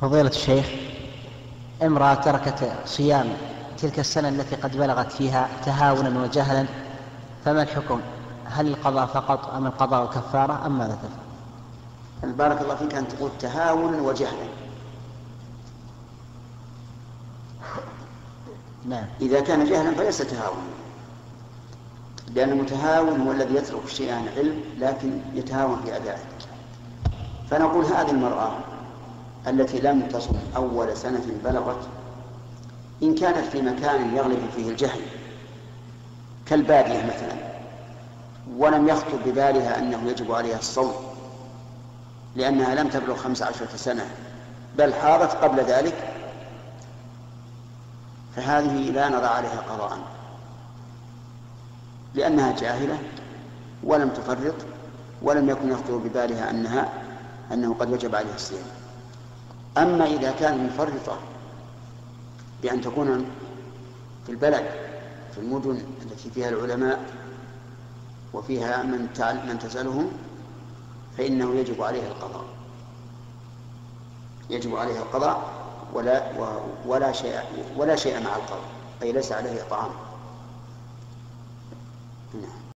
فضيلة الشيخ امرأة تركت صيام تلك السنة التي قد بلغت فيها تهاونا وجهلا فما الحكم؟ هل القضاء فقط أم القضاء كفارة أم ماذا تفعل؟ بارك الله فيك أن تقول تهاونا وجهلا نعم إذا كان جهلا فليس تهاونا لأن المتهاون هو الذي يترك الشيء عن علم لكن يتهاون في أدائه فنقول هذه المرأة التي لم تصم أول سنة بلغت إن كانت في مكان يغلب فيه الجهل كالبادية مثلا ولم يخطر ببالها أنه يجب عليها الصوم لأنها لم تبلغ خمس عشرة سنة بل حاضت قبل ذلك فهذه لا نرى عليها قضاء لأنها جاهلة ولم تفرط ولم يكن يخطر ببالها أنها أنه قد وجب عليها الصيام. أما إذا كانت مفرطة بأن تكون في البلد في المدن التي فيها العلماء وفيها من من تسألهم فإنه يجب عليها القضاء. يجب عليها القضاء ولا ولا شيء ولا شيء مع القضاء أي ليس عليه إطعام نعم.